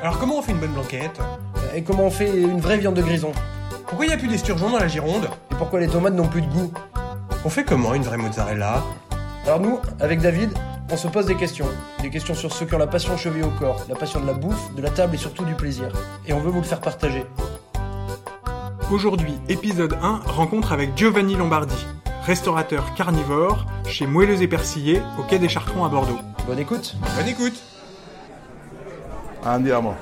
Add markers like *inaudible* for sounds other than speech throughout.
Alors comment on fait une bonne blanquette Et comment on fait une vraie viande de grison Pourquoi il n'y a plus d'esturgeon dans la Gironde Et pourquoi les tomates n'ont plus de goût On fait comment une vraie mozzarella Alors nous, avec David, on se pose des questions. Des questions sur ceux qui ont la passion cheville au corps, la passion de la bouffe, de la table et surtout du plaisir. Et on veut vous le faire partager. Aujourd'hui, épisode 1, rencontre avec Giovanni Lombardi, restaurateur carnivore chez Moelleuse et Persillé au quai des Chartrons à Bordeaux. Bonne écoute Bonne écoute Andiamo.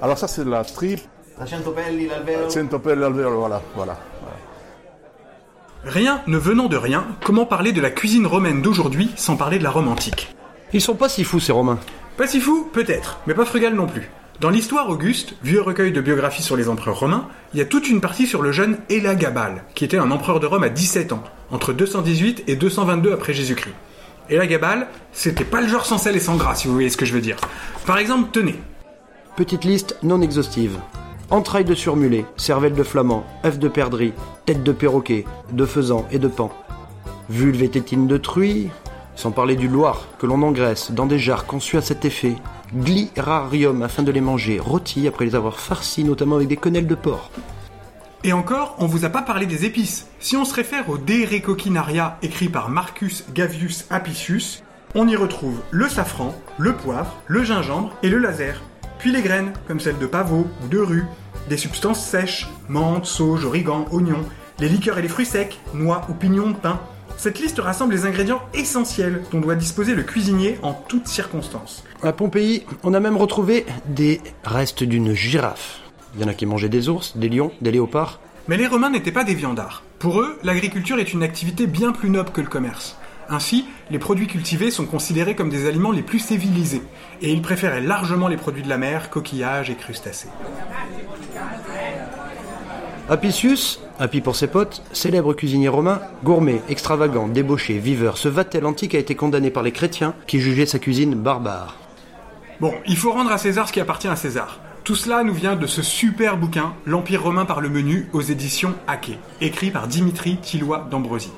Alors ça c'est la tripe, 100 pelli l'alveo. 100 pelli al vero, voilà, voilà. Rien ne venant de rien, comment parler de la cuisine romaine d'aujourd'hui sans parler de la Rome antique Ils sont pas si fous ces Romains. Pas si fou, peut-être, mais pas frugal non plus. Dans l'histoire Auguste, vieux recueil de biographies sur les empereurs romains, il y a toute une partie sur le jeune Élagabal, qui était un empereur de Rome à 17 ans, entre 218 et 222 après Jésus-Christ. Élagabal, c'était pas le genre sans sel et sans gras, si vous voyez ce que je veux dire. Par exemple, tenez, Petite liste non exhaustive. Entrailles de surmulet, cervelle de flamand, œuf de perdrix, tête de perroquet, de faisan et de pan. Vulve tétine de truie, sans parler du Loir que l'on engraisse dans des jarres conçues à cet effet. Glirarium afin de les manger rôtis après les avoir farcis notamment avec des quenelles de porc. Et encore, on vous a pas parlé des épices. Si on se réfère au De Recoquinaria écrit par Marcus Gavius Apicius, on y retrouve le safran, le poivre, le gingembre et le laser. Puis les graines, comme celles de pavot ou de rue, des substances sèches, menthe, sauge, origan, oignon, les liqueurs et les fruits secs, noix ou pignons de pain. Cette liste rassemble les ingrédients essentiels dont doit disposer le cuisinier en toutes circonstances. À Pompéi, on a même retrouvé des restes d'une girafe. Il y en a qui mangeaient des ours, des lions, des léopards. Mais les Romains n'étaient pas des viandards. Pour eux, l'agriculture est une activité bien plus noble que le commerce. Ainsi, les produits cultivés sont considérés comme des aliments les plus civilisés, et ils préféraient largement les produits de la mer, coquillages et crustacés. Apicius, Apis pour ses potes, célèbre cuisinier romain, gourmet, extravagant, débauché, viveur, ce Vatel antique a été condamné par les chrétiens qui jugeaient sa cuisine barbare. Bon, il faut rendre à César ce qui appartient à César. Tout cela nous vient de ce super bouquin, L'Empire romain par le menu, aux éditions Hacké, écrit par Dimitri Tillois d'Ambrosie.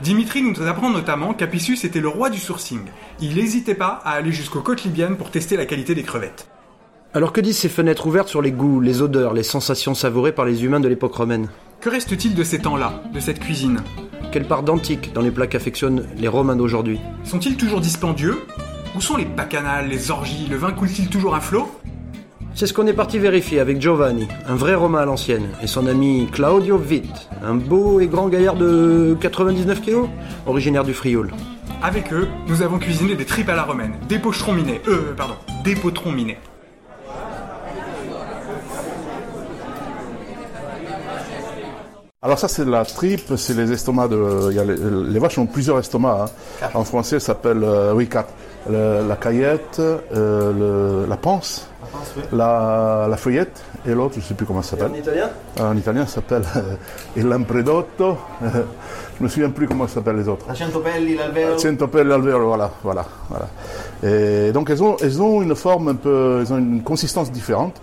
Dimitri nous apprend notamment qu'Apicius était le roi du sourcing. Il n'hésitait pas à aller jusqu'aux côtes libyennes pour tester la qualité des crevettes. Alors que disent ces fenêtres ouvertes sur les goûts, les odeurs, les sensations savourées par les humains de l'époque romaine? Que reste-t-il de ces temps-là, de cette cuisine? Quelle part d'antique dans les plats qu'affectionnent les Romains d'aujourd'hui? Sont-ils toujours dispendieux? Où sont les bacchanales, les orgies? Le vin coule-t-il toujours à flot? C'est ce qu'on est parti vérifier avec Giovanni, un vrai Romain à l'ancienne, et son ami Claudio Vitt, un beau et grand gaillard de 99 kilos, originaire du Frioul. Avec eux, nous avons cuisiné des tripes à la romaine, des pocherons minés, euh, pardon, des potrons minés. Alors ça c'est la tripe, c'est les estomacs de... y a les, les vaches ont plusieurs estomacs. hein. En français ça s'appelle, euh, oui, quatre. Le- la caillette, euh, le- la panse, la, la feuillette et l'autre, je ne sais plus comment ça s'appelle. italien? En italien ça s'appelle euh, il lampredotto. *laughs* je me souviens plus comment ça s'appelle les autres. 100 pelli l'alveo. Cento pelli al vero, voilà, voilà, voilà. Et donc elles ont, elles ont une forme un peu, elles ont une consistance différente.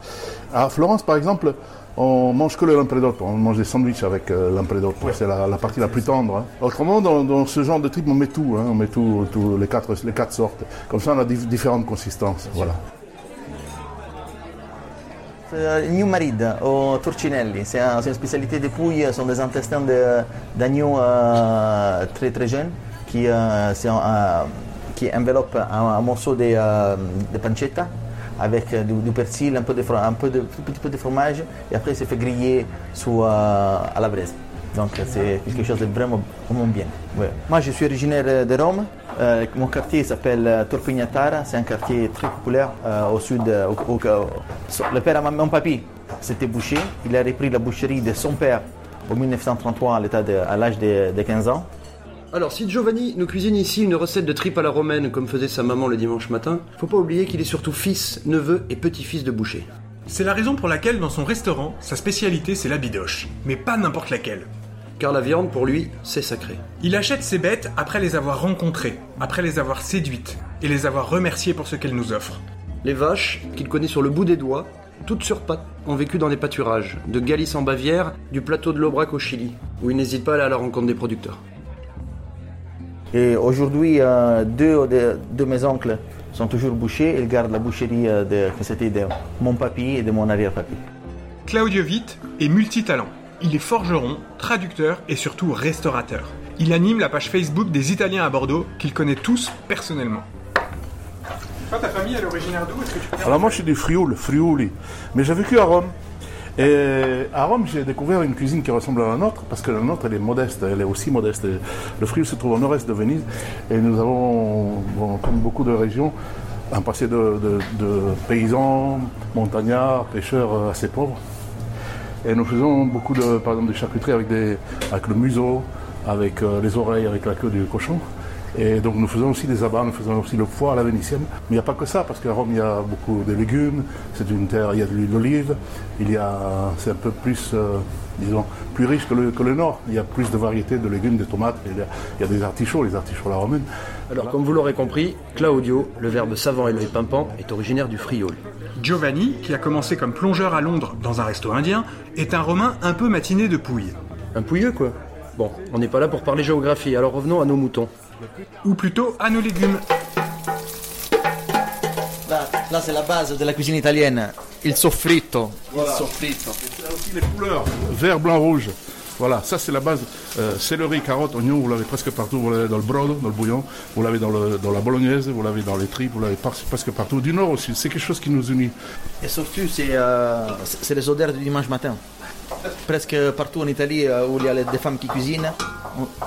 À Florence, par exemple, on mange que le lampredotto, on mange des sandwichs avec euh, lampredotto, c'est la, la partie la plus tendre. hein. Autrement, dans, dans ce genre de trip, on met tout, hein, on met tout, tout, les quatre, les quatre sortes. Comme ça, on a dif- différentes consistances, voilà. Euh, New Maride au Turcinelli, c'est un- c'est une spécialité des Pouilles, ce sont des intestins de- d'agneau euh, très très jeunes qui, euh, euh, qui enveloppent un, un morceau de, de pancetta avec euh, du, persil, un peu de, un peu de, petit peu de fromage et après c'est fait griller sous, euh, à la braise. Donc c'est quelque chose de vraiment, vraiment bien. Moi je suis originaire de Rome. Euh, mon quartier s'appelle euh, Torpignatara, c'est un quartier très populaire euh, au sud. euh, le père ma- mon papy, c'était boucher. Il a repris la boucherie de son père en 1933 à, l'état de- à l'âge de, de 15 ans. Alors, si Giovanni nous cuisine ici une recette de tripe à la romaine comme faisait sa maman le dimanche matin, faut pas oublier qu'il est surtout fils, neveu et petit-fils de boucher. C'est la raison pour laquelle dans son restaurant, sa spécialité c'est la bidoche. Mais pas n'importe laquelle. Car la viande, pour lui, c'est sacré. Il achète ses bêtes après les avoir rencontrées, après les avoir séduites, et les avoir remerciées pour ce qu'elles nous offrent. Les vaches, qu'il connaît sur le bout des doigts, toutes sur pattes, ont vécu dans les pâturages, de Galice en Bavière, du plateau de l'Aubrac au Chili, où il n'hésite pas à aller à la rencontre des producteurs. Et aujourd'hui, euh, deux de, de mes oncles sont toujours bouchers. Ils gardent la boucherie euh, de, que c'était de mon papy et de mon arrière-papy. Claudio Witt est multitalent. Il est forgeron, traducteur et surtout restaurateur. Il anime la page Facebook des Italiens à Bordeaux qu'il connaît tous personnellement. Toi, ta famille, elle est originaire d'où? Alors moi je suis du Frioul, Friuli, mais j'ai vécu à Rome. Et à Rome, j'ai découvert une cuisine qui ressemble à la nôtre, parce que la nôtre, elle est modeste, elle est aussi modeste. Le Frioul se trouve au nord-est de Venise, et nous avons, comme beaucoup de régions, un passé de, paysans, montagnards, pêcheurs euh, assez pauvres. Et nous faisons beaucoup de, par de charcuterie avec le museau, avec euh, les oreilles, avec la queue du cochon. Et donc nous faisons aussi des abats, nous faisons aussi le foie à la vénitienne. Mais il n'y a pas que ça, parce qu'à Rome, il y a beaucoup de légumes, c'est une terre, il y a de l'huile d'olive, il y a, c'est un peu plus, euh, disons, plus riche que le, que le nord. Il y a plus de variétés de légumes, de tomates, il y a, il y a des artichauts, les artichauts à la romaine. Alors, comme vous l'aurez compris, Claudio, le verbe savant et l'œil pimpant, est originaire du Frioul. Giovanni, qui a commencé comme plongeur à Londres dans un resto indien, est un Romain un peu matiné de pouille. Un pouilleux, quoi. Bon, on n'est pas là pour parler géographie, alors revenons à nos moutons. Ou plutôt à nos légumes. Là, là, c'est la base de la cuisine italienne. Il soffritto. Il soffritto. Il y a aussi les couleurs, vert, blanc, rouge. Voilà, ça c'est la base. Euh, céleri, carotte, oignon, vous l'avez presque partout. Vous l'avez dans le brodo, dans le bouillon, vous l'avez dans, le- dans la bolognaise, vous l'avez dans les tripes, vous l'avez presque partout. Du nord aussi, c'est quelque chose qui nous unit. Et surtout, c'est euh, c'est les odeurs du dimanche matin. Presque partout en Italie euh, où il y a des femmes qui cuisinent,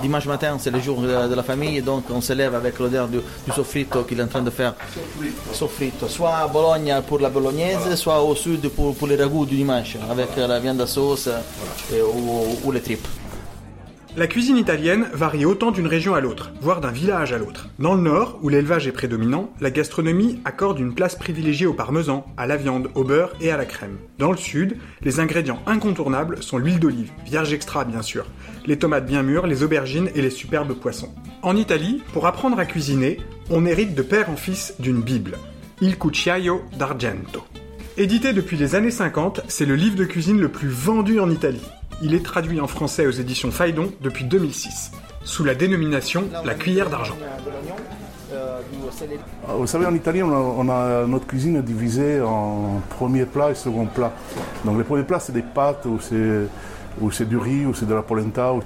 dimanche matin, c'est le jour de, la famille, donc on se lève avec l'odeur du, du soffritto qu'il est en train de faire. Soffritto. Soit à Bologne pour la bolognaise, soit au sud pour, pour les ragoûts du dimanche, avec la viande à sauce euh, et- ou, ou les La cuisine italienne varie autant d'une région à l'autre, voire d'un village à l'autre. Dans le nord, où l'élevage est prédominant, la gastronomie accorde une place privilégiée au parmesan, à la viande, au beurre et à la crème. Dans le sud, les ingrédients incontournables sont l'huile d'olive, vierge extra bien sûr, les tomates bien mûres, les aubergines et les superbes poissons. En Italie, pour apprendre à cuisiner, on hérite de père en fils d'une Bible, Il Cucciaio d'Argento. Édité depuis les années 50, c'est le livre de cuisine le plus vendu en Italie. Il est traduit en français aux éditions Phaidon depuis 2006, sous la dénomination La cuillère d'argent. Ah, Vous savez, en Italie, on a, on a notre cuisine divisée en premier plat et second plat. Donc les premiers plats, c'est des pâtes, ou c'est, ou c'est du riz, ou c'est de la polenta. ou-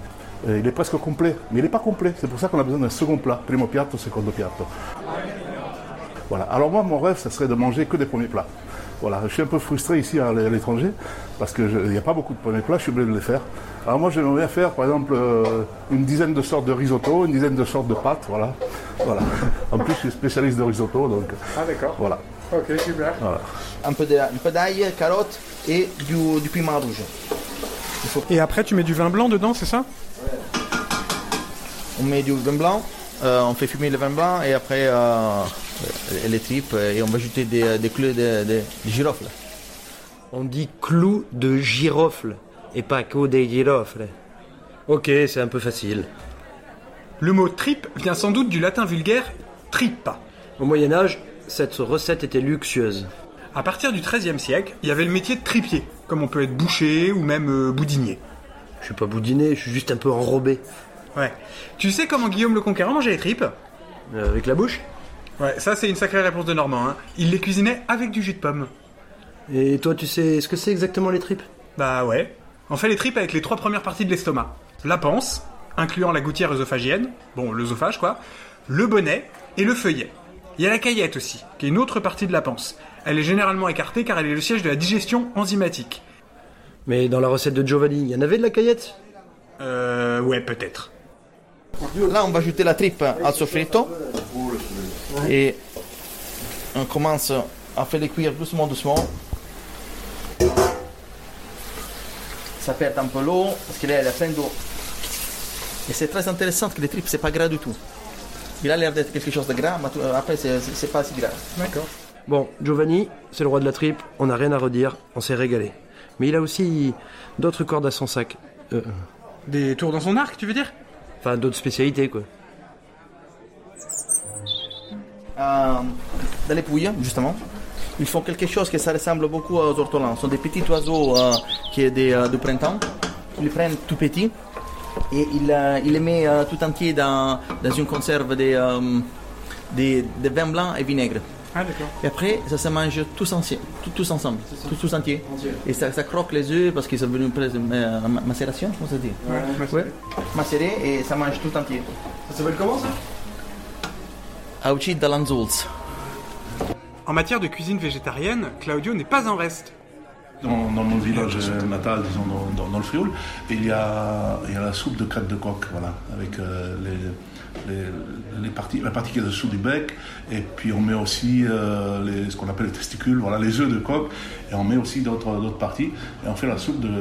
et il est presque complet, mais il n'est pas complet. C'est pour ça qu'on a besoin d'un second plat. Primo piatto, secondo piatto. Voilà. Alors moi, mon rêve, ça serait de manger que des premiers plats. Voilà. Je suis un peu frustré ici à l'étranger, parce qu'il n'y a pas beaucoup de premiers plats, je suis obligé de les faire. Alors moi, j'aimerais bien faire, par exemple, euh, une dizaine de sortes de risotto, une dizaine de sortes de pâtes, voilà. voilà. *laughs* En plus, je suis spécialiste de risotto, donc Ah d'accord. voilà. Ok, super. Un peu de- un peu d'ail, carottes et du, du piment rouge. Et après, tu mets du vin blanc dedans, c'est ça? On met du vin blanc, euh, on fait fumer le vin blanc et après euh, les tripes et on va ajouter des, des clous de, de- de girofle. On dit clou de girofle, et pas que des girofles. Ok, c'est un peu facile. Le mot tripe vient sans doute du latin vulgaire trippa. Au Moyen-Âge, cette recette était luxueuse. À partir du XIIIe siècle, il y avait le métier de tripier, comme on peut être boucher ou même euh, boudinier. Je suis pas boudiné, je suis juste un peu enrobé. Ouais. Tu sais comment Guillaume le Conquérant mangeait les tripes Euh, avec la bouche Ouais, ça c'est une sacrée réponse de Normand. Hein. Il les cuisinait avec du jus de pomme. Et toi, tu sais ce que c'est exactement les tripes Bah ouais. On fait les tripes avec les trois premières parties de l'estomac. La panse, incluant la gouttière œsophagienne, bon, l'œsophage quoi, le bonnet et le feuillet. Il y a la caillette aussi, qui est une autre partie de la panse. Elle est généralement écartée car elle est le siège de la digestion enzymatique. Mais dans la recette de Giovanni, il y en avait de la caillette? Euh, ouais, peut-être. Là, on va ajouter la tripe al soffritto et on commence à faire les cuire doucement, doucement. Ça perd un peu l'eau parce qu'elle est pleine d'eau. Et c'est très intéressant que les tripes, c'est pas gras du tout. Il a l'air d'être quelque chose de gras, mais après, c'est c'est- c'est pas si gras. D'accord. Bon, Giovanni, c'est le roi de la tripe, on n'a rien à redire, on s'est régalé. Mais il a aussi d'autres cordes à son sac. Euh, Des tours dans son arc, tu veux dire? D'autres spécialités, quoi. Euh, dans les pouilles, justement, ils font quelque chose qui ça ressemble beaucoup aux ortolans. Ce sont des petits oiseaux euh, qui est des, euh, du printemps. Ils les prennent tout petits Et il, euh, il les met euh, tout entier dans, dans une conserve de, des- de vin blanc et vinaigre. Ah. Et après, ça se mange tous, tout- tous ensemble, tous, tous entiers. Et ça, ça croque les œufs parce qu'ils sont venus presque euh, ma- macération, comment ça dit? Ouais, Ouais, macéré et ça mange tout entier. Ça s'appelle comment ça? Aucid Lanzulz. En matière de cuisine végétarienne, Claudio n'est pas en reste. Dans, dans mon village natal, disons, dans, dans- dans le Frioul, il y, a, il y a la soupe de crête de coq, voilà, avec euh, les, les, les parties, la partie qui est dessous du bec, et puis on met aussi euh, les, ce qu'on appelle les testicules, voilà, les œufs de coq, et on met aussi d'autres d'autres parties, et on fait la soupe de, de,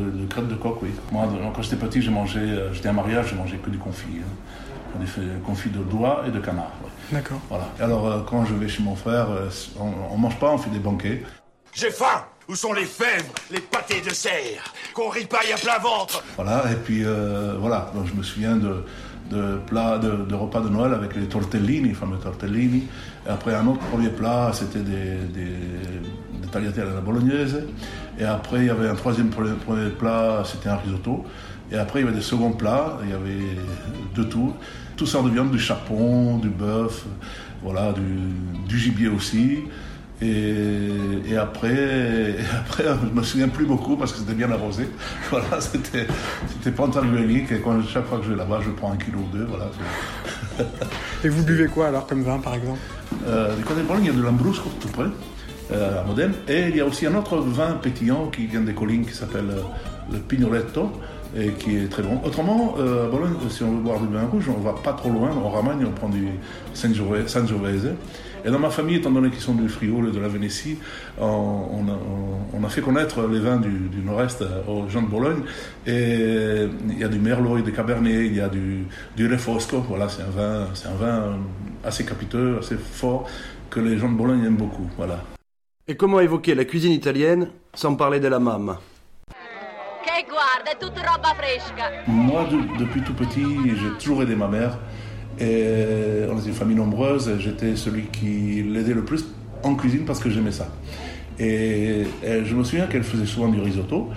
de- de crête de coq, oui. Moi, quand j'étais petit, j'ai mangé, euh, j'étais à un mariage, j'ai mangé que du confit, hein. des fait- confit de doigts et de canard. ouais. D'accord. Voilà. Et alors, euh, quand je vais chez mon frère, euh, on, on mange pas, on fait des banquets. J'ai faim Où sont les fèves, les pâtés de serre Qu'on ripaille à plein ventre Voilà, et puis euh, voilà, donc je me souviens de, de plats, de, repas de Noël avec les tortellini, les fameux tortellini. Et après, un autre premier plat, c'était des, des, tagliatelles à la bolognaise. Et après, il y avait un troisième premier, plat, c'était un risotto. Et après, il y avait des seconds plats, il y avait de tout. Tout sortes de viande, du chapon, du bœuf, voilà, du gibier aussi. Et, et après, et après, *laughs* je me souviens plus beaucoup parce que c'était bien arrosé. *laughs* Voilà, c'était, c'était pantaluélique et quand, chaque fois que je vais là-bas, je prends un kilo ou deux. Voilà. Et vous buvez quoi alors comme vin par exemple? Euh, du côté de Bologne, il y a de l'Ambrusco tout près, euh, à Modène. Et il y a aussi un autre vin pétillant qui vient des collines qui s'appelle euh, le Pignoletto et qui est très bon. Autrement, euh, à Bologne, si on veut boire du vin rouge, on va pas trop loin, on ramène et on prend du Sangiove- Sangiovese. Et dans ma famille, étant donné qu'ils sont du Frioul et de la Vénétie, on, on a, on- on a fait connaître les vins du, du nord-est aux gens de Bologne. Et il y a du Merlot, il y a du Cabernet, il y a du, du Refosco. Voilà, c'est un vin, c'est un vin assez capiteux, assez fort, que les gens de Bologne aiment beaucoup. Voilà. Et comment évoquer la cuisine italienne sans parler de la mamma Che Moi, de- depuis tout petit, j'ai toujours aidé ma mère. On était une famille nombreuse. J'étais celui qui l'aidait le plus en cuisine parce que j'aimais ça. Et, je me souviens qu'elle faisait souvent du risotto.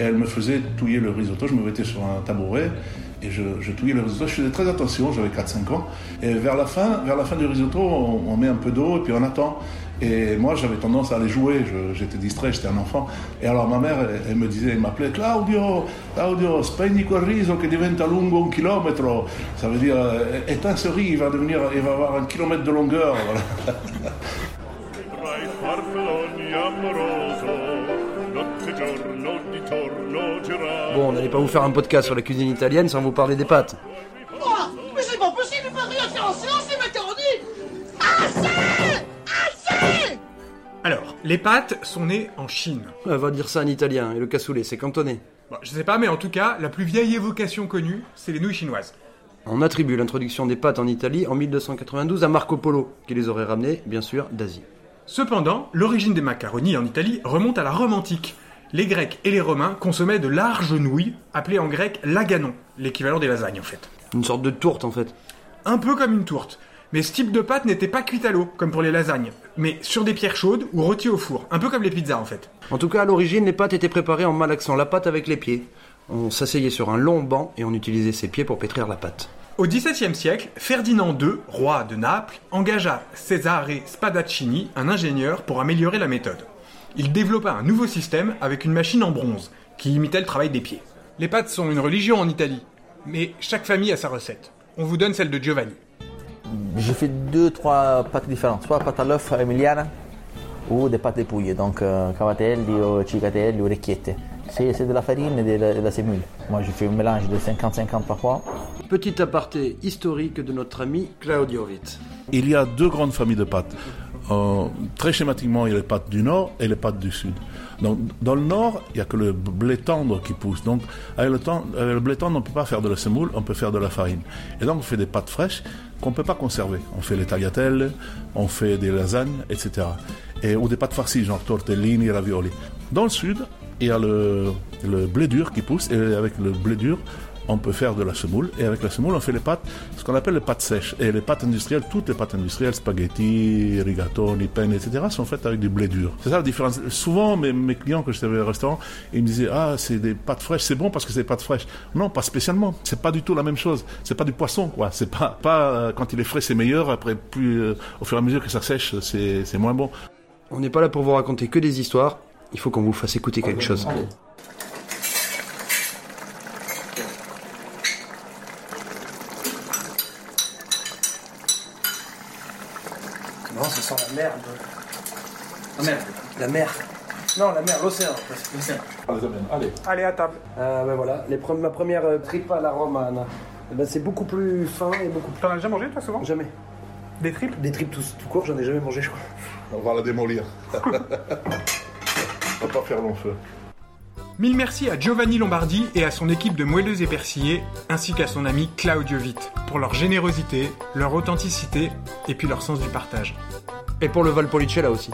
Elle me faisait touiller le risotto. Je me mettais sur un tabouret et je, je touillais le risotto. Je faisais très attention, j'avais 4-5 ans. Et vers la fin, vers la fin du risotto, on met un peu d'eau et puis on attend. Et moi, j'avais tendance à aller jouer. J'étais distrait, j'étais un enfant. Et alors, ma mère, elle, elle me disait, elle m'appelait Claudio, Claudio, spegni quel riso che diventa lungo un chilometro. Ça veut dire, euh, éteins ce riz, il va devenir, il va avoir un kilomètre de longueur. Voilà. *laughs* Bon, on n'allait pas vous faire un podcast sur la cuisine italienne sans vous parler des pâtes. Alors, les pâtes sont nées en Chine. Elle va dire ça en italien, et le cassoulet, c'est cantonné. Bon, je sais pas, mais en tout cas, la plus vieille évocation connue, c'est les nouilles chinoises. On attribue l'introduction des pâtes en Italie en 1292 à Marco Polo, qui les aurait ramenées, bien sûr, d'Asie. Cependant, l'origine des macaronis en Italie remonte à la Rome antique. Les Grecs et les Romains consommaient de larges nouilles, appelées en grec laganon, l'équivalent des lasagnes en fait. Une sorte de tourte, en fait. Un peu comme une tourte. Mais ce type de pâte n'était pas cuite à l'eau, comme pour les lasagnes, mais sur des pierres chaudes ou rôties au four, un peu comme les pizzas en fait. En tout cas, à l'origine, les pâtes étaient préparées en malaxant la pâte avec les pieds. On s'asseyait sur un long banc et on utilisait ses pieds pour pétrir la pâte. Au XVIIe siècle, Ferdinand II, roi de Naples, engagea Cesare Spadaccini, un ingénieur, pour améliorer la méthode. Il développa un nouveau système avec une machine en bronze, qui imitait le travail des pieds. Les pâtes sont une religion en Italie, mais chaque famille a sa recette. On vous donne celle de Giovanni. J'ai fait deux, trois pâtes différentes, soit pâte à l'œuf emiliana ou des pâtes de pouille, donc euh, cavatelli ou cicatelli ou orecchiette. C'est de la farine et de la, de la. Moi, je fais un mélange de 50-50 parfois. Petit aparté historique de notre ami Claudio Witt. Il y a deux grandes familles de pâtes. Euh, très schématiquement, il y a les pâtes du nord et les pâtes du sud. Dans le nord, il n'y a que le blé tendre qui pousse. Donc, avec le, blé tendre, on ne peut pas faire de la semoule, on peut faire de la farine. Et donc, on fait des pâtes fraîches qu'on ne peut pas conserver. On fait les tagliatelles, on fait des lasagnes, etc. Et, ou des pâtes farcies, genre tortellini, ravioli. Dans le sud, il y a le blé dur qui pousse, et avec le blé dur, on peut faire de la semoule. Et avec la semoule, on fait les pâtes, ce qu'on appelle les pâtes sèches. Et les pâtes industrielles, toutes les pâtes industrielles, spaghetti, rigatoni, penne, etc., sont faites avec du blé dur. C'est ça la différence. Souvent, mes, mes clients, que j'étais au restaurant, ils me disaient, ah, c'est des pâtes fraîches, c'est bon parce que c'est des pâtes fraîches. Non, pas spécialement. C'est pas du tout la même chose. C'est pas du poisson, quoi. C'est pas, pas, euh, quand il est frais, c'est meilleur. Après, plus, euh, au fur et à mesure que ça sèche, c'est, c'est moins bon. On n'est pas là pour vous raconter que des histoires, il faut qu'on vous fasse écouter quelque chose ça sent la merde. La merde. La mer. Non, la mer, l'océan. Allez. Allez, à table. Ah ben voilà, les pre- ma première euh, tripa à la romane. Eh ben, c'est beaucoup plus fin et beaucoup plus... T'en as déjà mangé, toi, souvent? Jamais. Des triples Des tripes tout, tout court, j'en ai jamais mangé, je crois. On va la démolir. *laughs* on va pas faire long feu. Mille merci à Giovanni Lombardi et à son équipe de moelleuses et persillés, ainsi qu'à son ami Claudio Witt, pour leur générosité, leur authenticité et puis leur sens du partage. Et pour le Valpolicella aussi.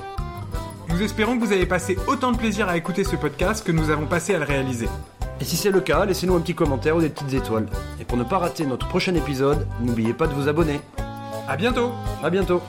Nous espérons que vous avez passé autant de plaisir à écouter ce podcast que nous avons passé à le réaliser. Et si c'est le cas, laissez-nous un petit commentaire ou des petites étoiles. Et pour ne pas rater notre prochain épisode, n'oubliez pas de vous abonner. À bientôt À bientôt